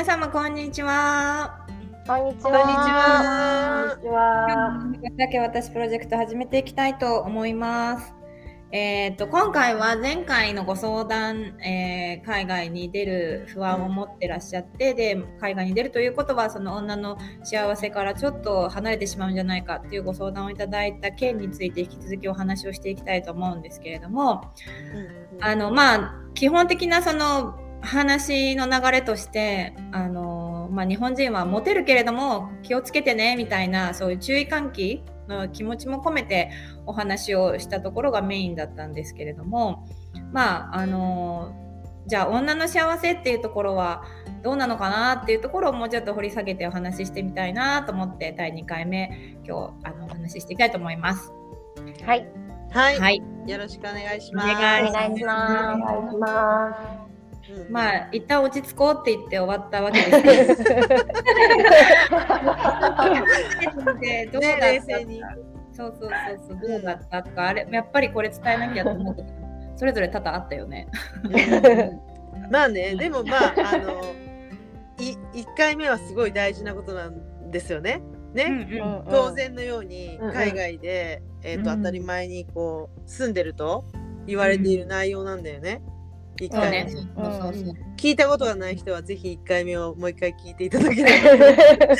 皆様こんにちはこんにちは。こんにちは。今日もだけ私プロジェクト始めていきたいと思います。えー、と今回は前回のご相談、えー海外に出る不安を持ってらっしゃってで海外に出るということはその女の幸せからちょっと離れてしまうんじゃないかっていうご相談をいただいた件について引き続きお話をしていきたいと思うんですけれどもあのまあ基本的なその話の流れとしてあの、まあ、日本人はモテるけれども気をつけてねみたいなそういう注意喚起の気持ちも込めてお話をしたところがメインだったんですけれどもまああのじゃあ女の幸せっていうところはどうなのかなっていうところをもうちょっと掘り下げてお話ししてみたいなと思って第2回目今日あのお話ししていきたいと思います。はい。はい、はい、よろしくお願いしおます。お願いしまますお願いしままあ一旦落ち着こうって言って終わったわけですけどうだったそうそうそうそうどうだったとかあれやっぱりこれ伝えなきゃと思ってそれぞれ多々あったよね。まあねでもまああのい1回目はすごい大事なことなんですよね。ね、うんうん、当然のように海外で、うんうん、えーと、当たり前にこう住んでると言われている内容なんだよね。うん1回ね、聞いたことがない人はぜひ一回目をもう一回聞いていただければ。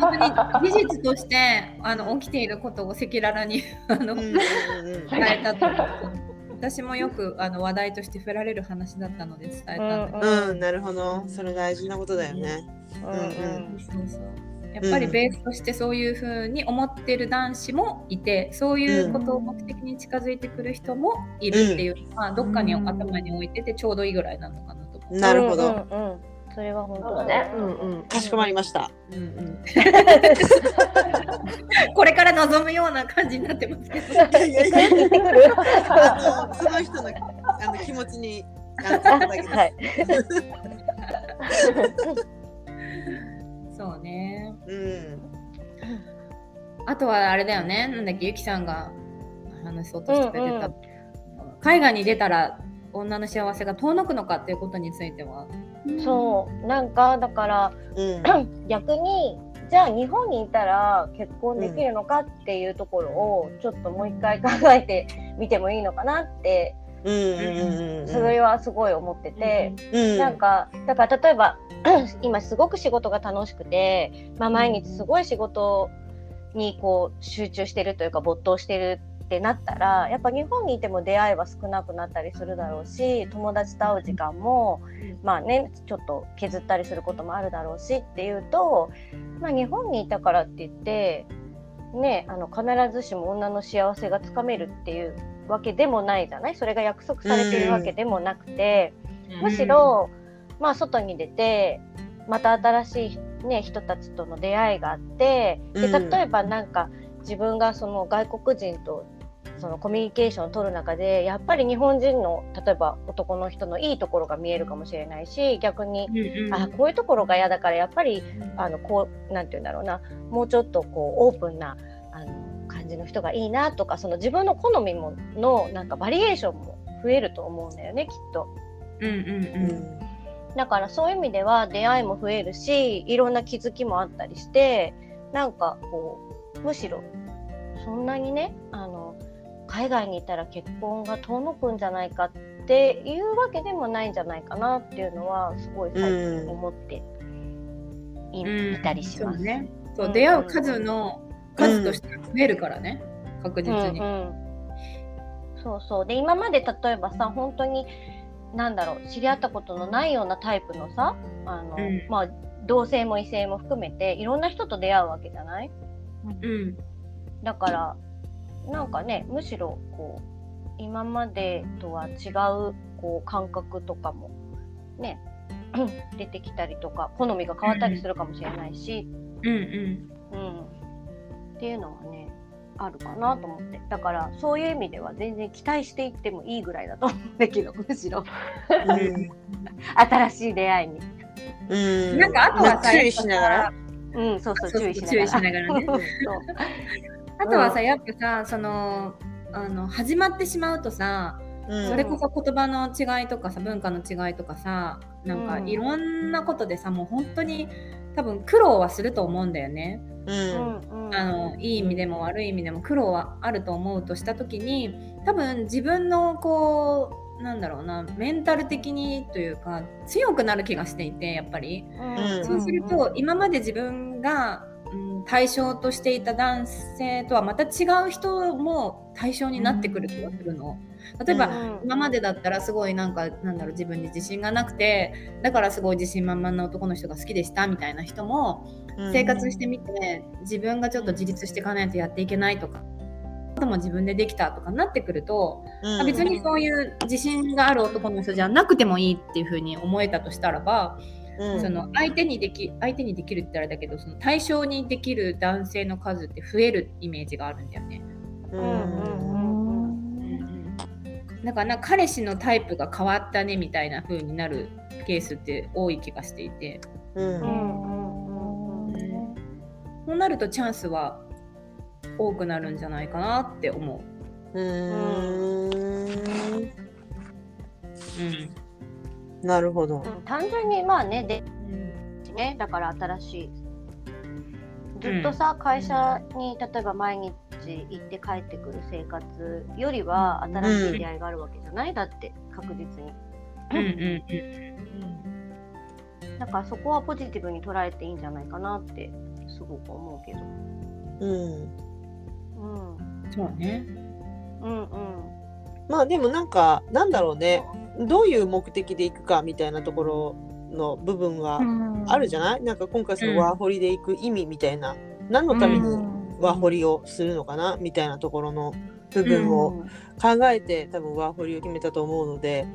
本当に事実としてあの起きていることを赤裸々にあの、伝えたと。私もよくあの話題として振られる話だったので伝えたんだけど、うん、うん、なるほど。それ大事なことだよね、うん、うん、うん、そうそう。やっぱりベースとしてそういうふうに思ってる男子もいてそういうことを目的に近づいてくる人もいるっていうのは、どっかに頭に置いててちょうどいいぐらいなのかなと思う。なるほど。うんうんうんそれは本当だね。うんうん。かしこまりました。うんうん これから望むような感じになってますけど。いやいやその人のあの気持ちにあのあだけです。はい。そうね。うん。あとはあれだよね。なんだっけ、ゆきさんが話そうとしてくれてた。海外に出たら女の幸せが遠のくのかっていうことについては。そうなんかだからうん。逆にじゃあ日本にいたら結婚できるのかっていうところをちょっともう一回考えてみてもいいのかなってうんうんうん。それはすごい思ってて。うん。なんかだから例えば 今すごく仕事が楽しくて、まあ、毎日すごい仕事にこう集中してるというか没頭してるってなったらやっぱ日本にいても出会いは少なくなったりするだろうし友達と会う時間もまあねちょっと削ったりすることもあるだろうしっていうと、まあ、日本にいたからって言ってねあの必ずしも女の幸せがつかめるっていうわけでもないじゃない？それが約束されているわけでもなくて。むしろ、まあ、外に出てまた新しい、ね、人たちとの出会いがあってでうん。例えばなんか自分がその外国人とそのコミュニケーションを取る中でやっぱり日本人の例えば男の人のいいところが見えるかもしれないし逆にうんうん。あこういうところが嫌だからやっぱりあのこうなんて言うんだろうな。もうちょっとこうオープンなじの人がいいなとかその自分の好みものなんかバリエーションも増えると思うんだよねきっと。うんうんううんん。だからそういう意味では出会いも増えるしいろんな気づきもあったりしてなんかこうむしろそんなにねあの海外にいたら結婚が遠のくんじゃないかっていうわけでもないんじゃないかなっていうのはすごい最近思ってい,、たりします。そうね。そううん出会う数の数として増えるからね、確実に。うんうん。そうそう。で今まで例えばさ本当になんだろう知り合ったことのないようなタイプのさあの、うん。まあ同性も異性も含めていろんな人と出会うわけじゃない？うん。だからなんかねむしろこう今までとは違うこう感覚とかもね 出てきたりとか好みが変わったりするかもしれないし、うんうん。うん、っていうのはねあるかなと思って。だからそういう意味では全然期待していってもいいぐらいだと思うんだけどむしろ。新しい出会いに。うん。なんかあとはさ注意しながら。うん、そうそう、そう注意しながら。ね。そう。あとはさやっぱさそのあの始まってしまうとさうん。それこそ言葉の違いとかさ文化の違いとかさなんかうん。いろんなことでさもう本当に多分苦労はすると思うんだよね。ううん。んあのいい意味でも悪い意味でも苦労はあると思うとした時に多分自分のこうなんだろうなメンタル的にというか強くなる気がしていてやっぱり、うん。そうすると今まで自分が、うん、対象としていた男性とはまた違う人も対象になってくる気がするの。例えば、うん。今までだったらすごいなんかなんだろう自分に自信がなくてだからすごい自信満々な男の人が好きでしたみたいな人も生活してみて自分がちょっと自立していかないとやっていけないとかことも自分でできたとかなってくると、うん。別にそういう自信がある男の人じゃなくてもいいっていうふうに思えたとしたらば、うん。その相手にでき相手にできるって言ったらあれだけどその対象にできる男性の数って増えるイメージがあるんだよね。ううんんうんだから彼氏のタイプが変わったねみたいな風になるケースって多い気がしていて。うんうんうんうん。そうなるとチャンスは多くなるんじゃないかなって思う。うん。うんなるほど。うん単純にまあねでねだから新しい。ずっとさ、会社に例えば毎日行って帰ってくる生活よりは新しい出会いがあるわけじゃない、だって確実に。うんうんだからそこはポジティブに捉えていいんじゃないかなってすごく思うけど。うん。うん。うん。そうね。うんうんまあでもなんかなんだろうね。どういう目的で行くかみたいなところの部分はあるじゃない？なんか今回そのワーホリで行く意味みたいな、何のためにワーホリをするのかな？みたいなところの部分を考えて多分ワーホリを決めたと思うので、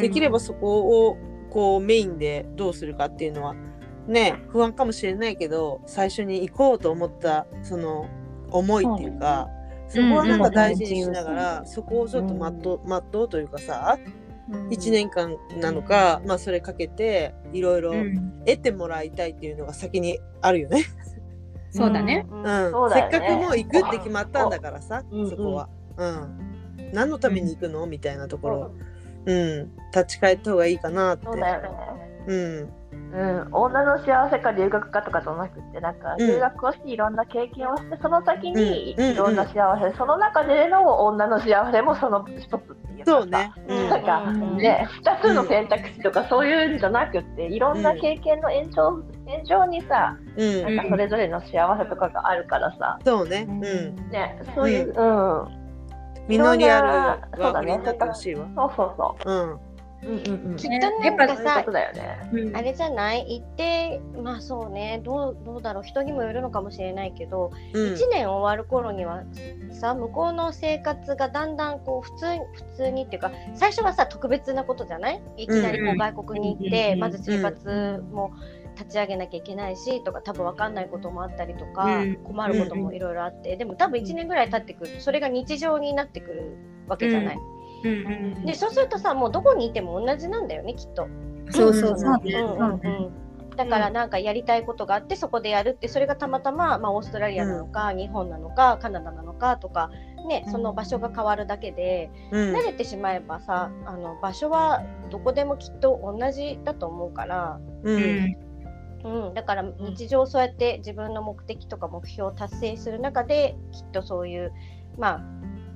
できればそこをこうメインでどうするかっていうのはね不安かもしれないけど最初に行こうと思ったその思いっていうかそこはなんか大事にしながらそこをちょっと全う全うというかさ1年間なのかまあそれかけていろいろうん。得てもらいたいっていうのが先にあるよね。そうだね。うんうん。そうだよね。せっかくもう行くって決まったんだからさ。うんそこは。うん、何のために行くの？みたいなところ、うん、立ち返った方がいいかなって。そうだよね。うんうん、女の幸せか留学かとかじゃなくてなんかうん。留学をしていろんな経験をしてその先にうん。いろんな幸せ、その中での女の幸せもその一つっていうかうね。うん。なんかうん。ね、2つの選択肢とかそういうんじゃなくていろんな経験の延長,、延長にさうん、なんかそれぞれの幸せとかがあるからさ、そうね。うん。ね、そういう、うん。実りあるそうだね。そうそうそう。うん。きっとなんかさね。うん。あれじゃない？行ってまあそうね。どうどうだろう？人にもよるのかもしれないけど、うん。1年終わる頃にはさ向こうの生活がだんだんこう普通普通にっていうか最初はさ特別なことじゃない？いきなりこうんう外国に行って、うんまず生活も立ち上げなきゃいけないしとか多分分かんないこともあったりとか、うん。困ることもいろいろあって、でも多分1年ぐらい経ってくる。とそれが日常になってくるわけじゃない？うんうんでそうするとさもうどこにいても同じなんだよねきっと。そうそうそう。ね。うんうんうん。だからなんかやりたいことがあってそこでやるってそれがたまたま、まあ、オーストラリアなのか、日本なのかカナダなのかとか、ね、その場所が変わるだけで、うん。慣れてしまえばさあの場所はどこでもきっと同じだと思うから、うん、だから日常そうやって自分の目的とか目標を達成する中できっとそういうまあ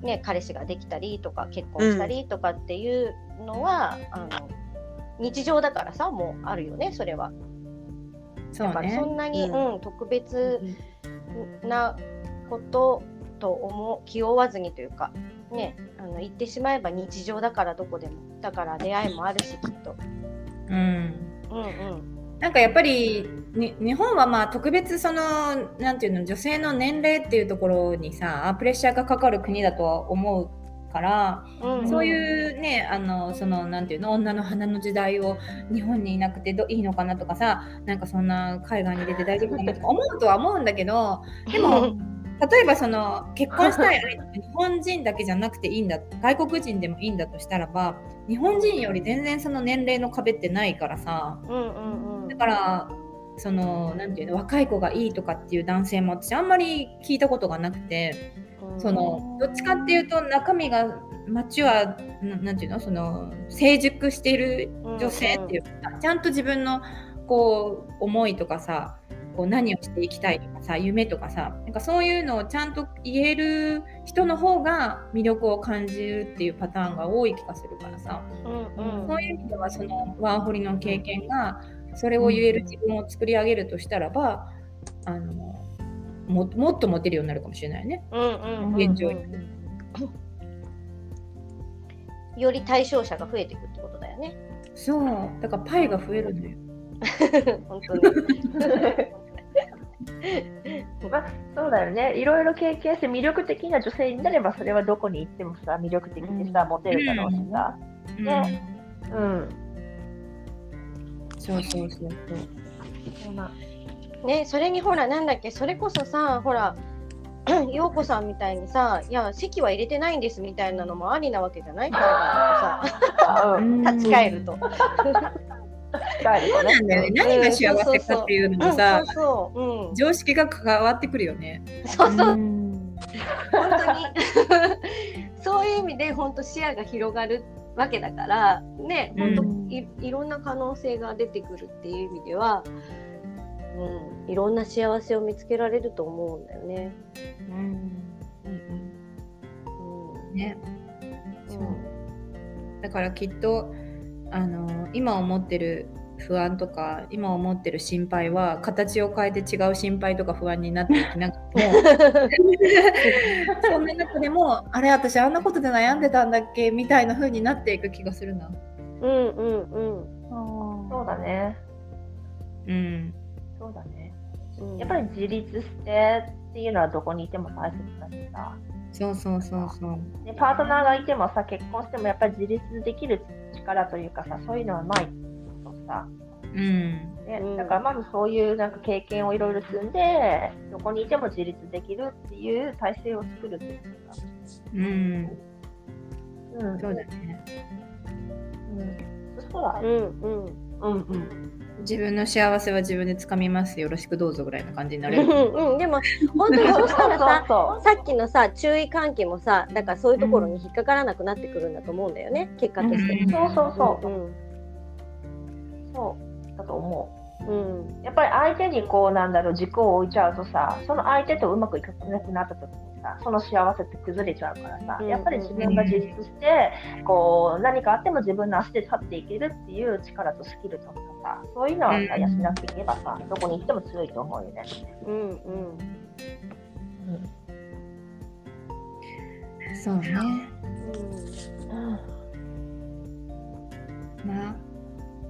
ね彼氏ができたりとか結婚したりとかっていうのは、あの日常だからさもうあるよねそれは。そうねだからそ。んなに、ううん特別なことと思う気負わずにというかねあの言ってしまえば日常だからどこでもだから出会いもあるしきっと。うんうんうんなんかやっぱりに日本はまあ特別そのなんていうの女性の年齢っていうところにさプレッシャーがかかる国だとは思うかから、うんそういうねあのそのなんていうの女の花の時代を日本にいなくてどいいのかなとかさなんかそんな海外に出て大丈夫かなとか思うとは思うんだけどでも 例えばその結婚したい相手が日本人だけじゃなくていいんだ外国人でもいいんだとしたらば日本人より全然その年齢の壁ってないからさ。うんうんうん。だからそのなんていうの若い子がいいとかっていう男性も私あんまり聞いたことがなくてそのどっちかっていうと中身がマチュアななんていうのその成熟している女性っていうか、ちゃんと自分のこう思いとかさこう何をしていきたいとかさ夢とかさなんかそういうのをちゃんと言える人の方が魅力を感じるっていうパターンが多い気がするからさ、うんうんそういう意味ではそのワーホリの経験がそれを言える自分を作り上げるとしたらばあのももっとモテるようになるかもしれないね。うんうんうん現状より対象者が増えていくってことだよね。そうだからパイが増えるのよ。本当に。まあ、そうだよね。いろいろ経験して魅力的な女性になれば、それはどこに行ってもさ、魅力的でさ、モテるだろうしさ。ねうん。そうそうそうそう。そんなねそれにほらなんだっけそれこそさほら 陽子さんみたいにさいや席は入れてないんですみたいなのもありなわけじゃない？海外さうん。立ち返ると。そうなんだよね。何が幸せかっていうのもさ、常識が変わってくるよね。そうそう。うん。本当に。そういう意味で本当視野が広がるわけだからね本当、うんいいろんな可能性が出てくるっていう意味では、うん、いろんな幸せを見つけられると思うんだよね。うん。ね。うん。そう。だからきっとあの今思ってる不安とか今思ってる心配は形を変えて違う心配とか不安になっていきながらもそんな中でもあれ私あんなことで悩んでたんだっけ？みたいな風になっていく気がするな。うんうんうんそうだね。うん。そうだね。うんやっぱり自立してっていうのはどこにいても大切だしさ。そうそうそうそう。ね、パートナーがいてもさ、結婚してもやっぱり自立できる力というかさ、そういうのはないとさ。うん。ねうんだからまずそういうなんか経験をいろいろ積んで、どこにいても自立できるっていう体制を作るっていうか。うん。うん。そうだね。うん。そしたらう、んうんうんうん。自分の幸せは自分で掴みます。よろしくどうぞぐらいな感じになる。んうんでも本当にそしたらささっきのさ注意喚起もさだからそういうところに引っかからなくなってくるんだと思うんだよね結果として。うんそうそうそううんそうだと思うんう。やっぱり相手にこうなんだろう軸を置いちゃうとさ、その相手とうまくいかなくなった時にさ、その幸せって崩れちゃうからさ、うんやっぱり自分が自立して、こう何かあっても自分の足で立っていけるっていう力とスキルとかさ、そういうのはさうん養っていけばさ、どこに行っても強いと思うよね。うんうんそうね。うんまあ。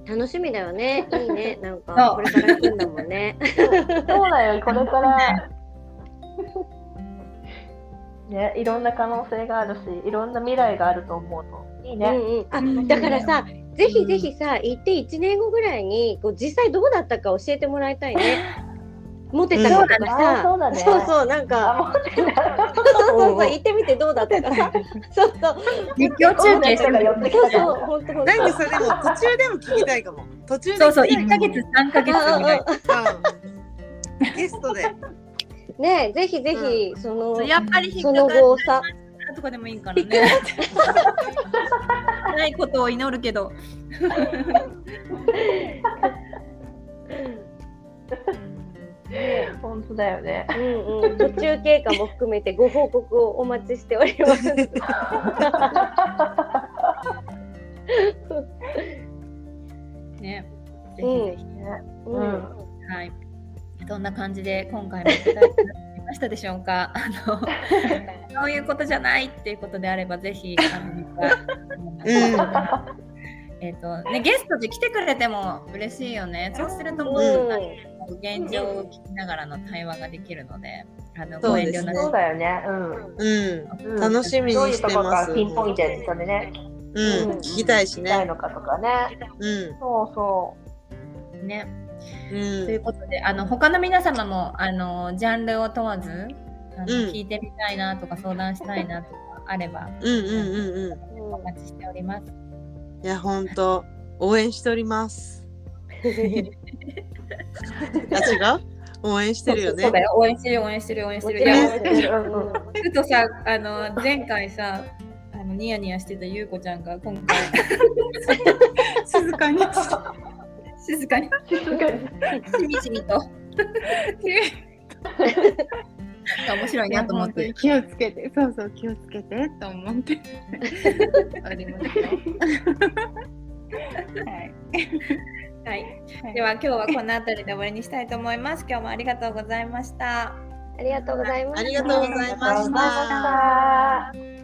楽しみだよね。いいね。なんかこれから行くんだもんね。そうだよ、これから。ね、いろんな可能性があるし、いろんな未来があると思うと。いいね。うんうん、あだからさぜひぜひさ行って1年後ぐらいにこう実際どうだったか教えてもらいたいね。モテたかとかあさ、そうだね。そうそうなんかそうそうそう 行ってみてどうだったか。さそう。そう実況中継してが寄ってきたそうそう本当本なんかさでも途中でも聞きたいかも。途中でそうそう、聞き1たいか月、3ヶ月ぐらい。うん。ゲストで。当ねぜひぜひそのやっぱりそのかか後さるとかでもいいからね。ないことを祈るけど。本当だよね。うんうん途中経過も含めてご報告をお待ちしております。ね。ぜうんひぜひ。ううんんはい。そんな感じで今回もいただきましたでしょうか？あのそういうことじゃないっていうことであればぜひえっとねゲストで来てくれても嬉しいよね。そうするともううん現状を聞きながらの対話ができるので、あのそうですね。ご遠慮なく。そうだよね。うん。うん。うん。楽しみにしてます。どういうところからピンポイントでそれね、うん。聞きたいし聞きたいねのかとかね。うん。そうそね。うというんことで、あの他の皆様もあのジャンルを問わずあの、うん。聞いてみたいなとか相談したいなとかあればうんうんうんうん。う。お待ちしております。いや本当応援しておりますあ違う応援してるよねそうだよ、応援してる、応援してる、応援してる。いねや、うんうんふとさ、あの前回さ、あのニヤニヤしてたゆうこちゃんが今回静かに 静かに静かにしみじみと面白いなと思って。気をつけて、そうそう気をつけてと思って おりますよ。はい。はい、では今日はこの辺りで終わりにしたいと思います。今日もありがとうございました。ありがとうございます。ありがとうございましたありがとうございました